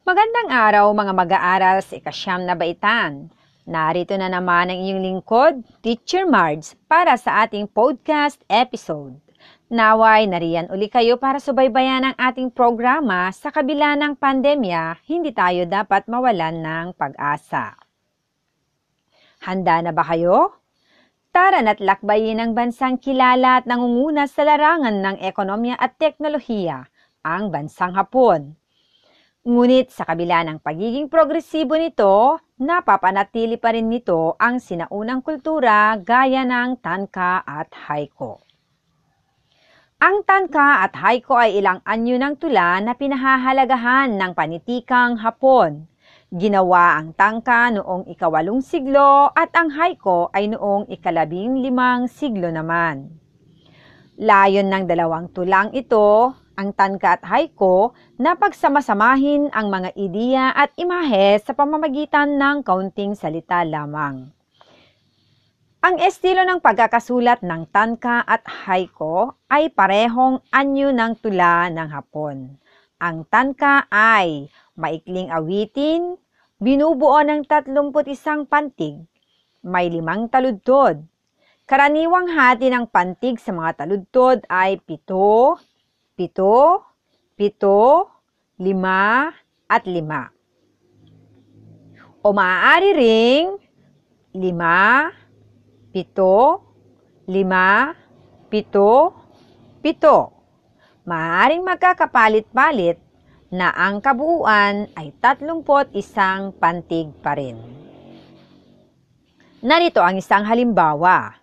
Magandang araw mga mag-aaral sa ikasyam na baitan. Narito na naman ang iyong lingkod, Teacher Marge, para sa ating podcast episode. Naway, nariyan uli kayo para subaybayan ang ating programa sa kabila ng pandemya, hindi tayo dapat mawalan ng pag-asa. Handa na ba kayo? Tara na't lakbayin ang bansang kilala at nangunguna sa larangan ng ekonomiya at teknolohiya, ang bansang Hapon. Ngunit sa kabila ng pagiging progresibo nito, napapanatili pa rin nito ang sinaunang kultura gaya ng tanka at haiko. Ang tanka at haiko ay ilang anyo ng tula na pinahahalagahan ng panitikang Hapon. Ginawa ang tangka noong ikawalong siglo at ang haiko ay noong ikalabing limang siglo naman. Layon ng dalawang tulang ito, ang tanka at haiko, na pagsamasamahin ang mga ideya at imahe sa pamamagitan ng kaunting salita lamang. Ang estilo ng pagkakasulat ng tanka at haiko ay parehong anyo ng tula ng Hapon. Ang tanka ay maikling awitin, binubuo ng 31 pantig, may limang taludtod. Karaniwang hati ng pantig sa mga taludtod ay pito, pito, pito, lima, at lima. O maaari ring lima, pito, lima, pito, pito. Maaring magkakapalit-palit na ang kabuuan ay 31 pantig pa rin. Narito ang isang halimbawa.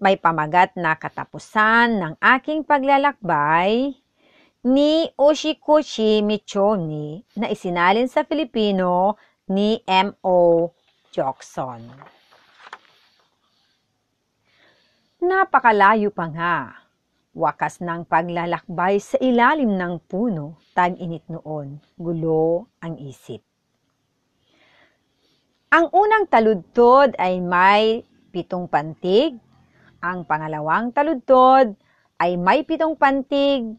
May pamagat na katapusan ng aking paglalakbay ni Oshikuchi Michoni na isinalin sa Filipino ni M.O. Jackson. Napakalayo pa nga. Wakas ng paglalakbay sa ilalim ng puno, tag-init noon, gulo ang isip. Ang unang taludtod ay may pitong pantig, ang pangalawang taludtod ay may pitong pantig,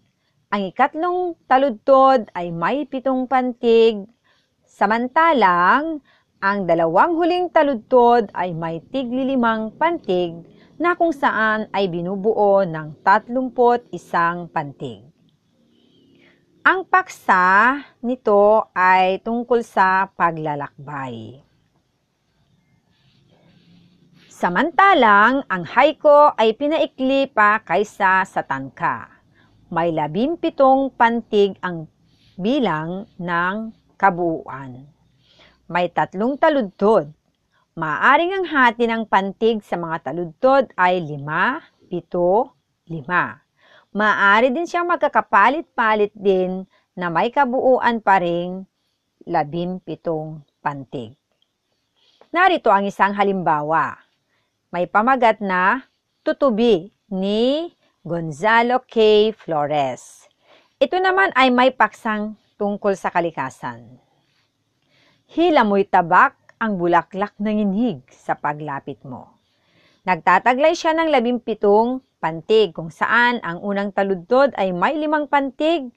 ang ikatlong taludtod ay may pitong pantig, samantalang ang dalawang huling taludtod ay may tiglilimang pantig na kung saan ay binubuo ng 31 pantig. Ang paksa nito ay tungkol sa paglalakbay. Samantalang, ang haiko ay pinaikli pa kaysa sa tangka. May labimpitong pantig ang bilang ng kabuuan. May tatlong taludtod Maaring ang hati ng pantig sa mga taludtod ay 5, 7, 5. Maaari din siyang magkakapalit-palit din na may kabuuan pa ring 17 pantig. Narito ang isang halimbawa. May pamagat na tutubi ni Gonzalo K. Flores. Ito naman ay may paksang tungkol sa kalikasan. Hila mo'y tabak ang bulaklak ng inhig sa paglapit mo. Nagtataglay siya ng labimpitong pantig kung saan ang unang taludtod ay may limang pantig,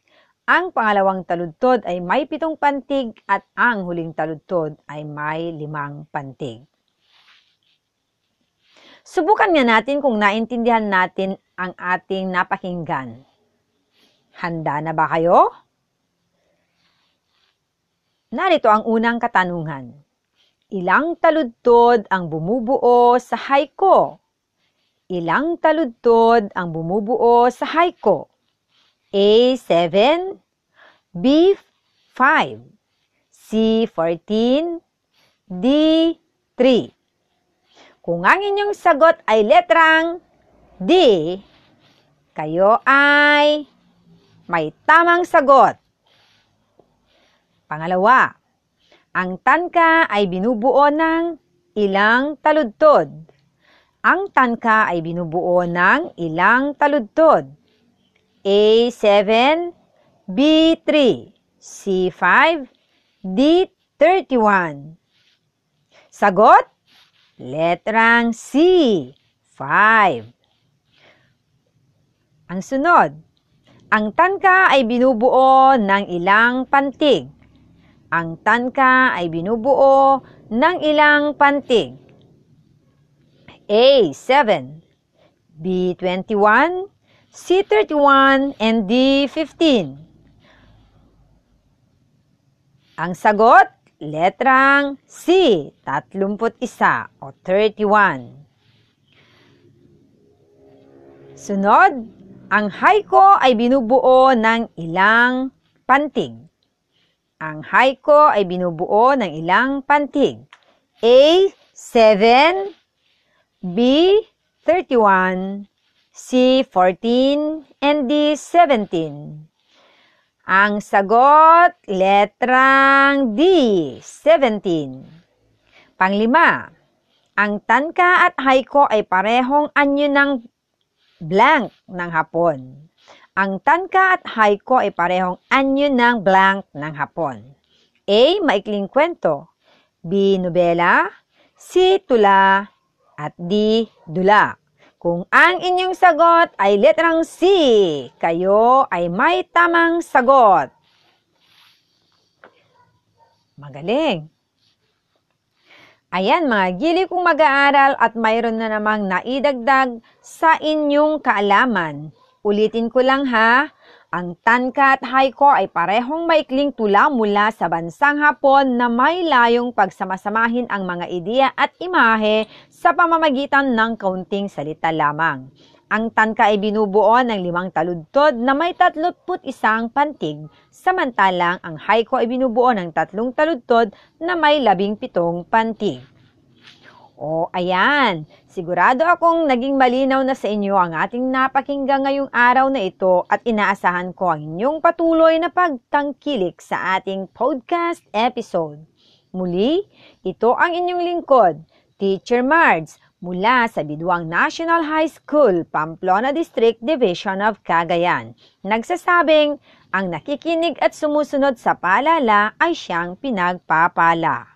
ang pangalawang taludtod ay may pitong pantig at ang huling taludtod ay may limang pantig. Subukan nga natin kung naintindihan natin ang ating napakinggan. Handa na ba kayo? Narito ang unang katanungan. Ilang taludtod ang bumubuo sa haiko? Ilang taludtod ang bumubuo sa haiko? A. 7 B. 5 C. 14 D. 3 Kung ang inyong sagot ay letrang D, kayo ay may tamang sagot. Pangalawa, ang tanka ay binubuo ng ilang taludtod. Ang tanka ay binubuo ng ilang taludtod. A7, B3, C5, D31. Sagot? Letrang C, 5. Ang sunod, ang tanka ay binubuo ng ilang pantig. Ang tanka ay binubuo ng ilang pantig? A. 7 B. 21 C. 31 and D. 15 Ang sagot, letrang C. 31 o 31 Sunod, ang haiko ay binubuo ng ilang pantig. Ang haiko ay binubuo ng ilang pantig. A. 7 B. 31 C. 14 and D. 17 Ang sagot, letrang D. 17 Panglima, ang tanka at haiko ay parehong anyo ng blank ng hapon. Ang tanka at haiko ay parehong anyo ng blank ng hapon. A. Maikling kwento. B. Nobela. C. Tula. At D. Dula. Kung ang inyong sagot ay letrang C, kayo ay may tamang sagot. Magaling! Ayan mga gili kong mag-aaral at mayroon na namang naidagdag sa inyong kaalaman. Ulitin ko lang ha, ang tanka at haiko ay parehong maikling tula mula sa bansang Hapon na may layong pagsamasamahin ang mga ideya at imahe sa pamamagitan ng kaunting salita lamang. Ang tanka ay binubuo ng limang taludtod na may tatlutput isang pantig, samantalang ang haiko ay binubuo ng tatlong taludtod na may labing pitong pantig. O, ayan. Sigurado akong naging malinaw na sa inyo ang ating napakinggan ngayong araw na ito at inaasahan ko ang inyong patuloy na pagtangkilik sa ating podcast episode. Muli, ito ang inyong lingkod, Teacher Mards, mula sa Biduang National High School, Pamplona District Division of Cagayan. Nagsasabing, ang nakikinig at sumusunod sa palala ay siyang pinagpapala.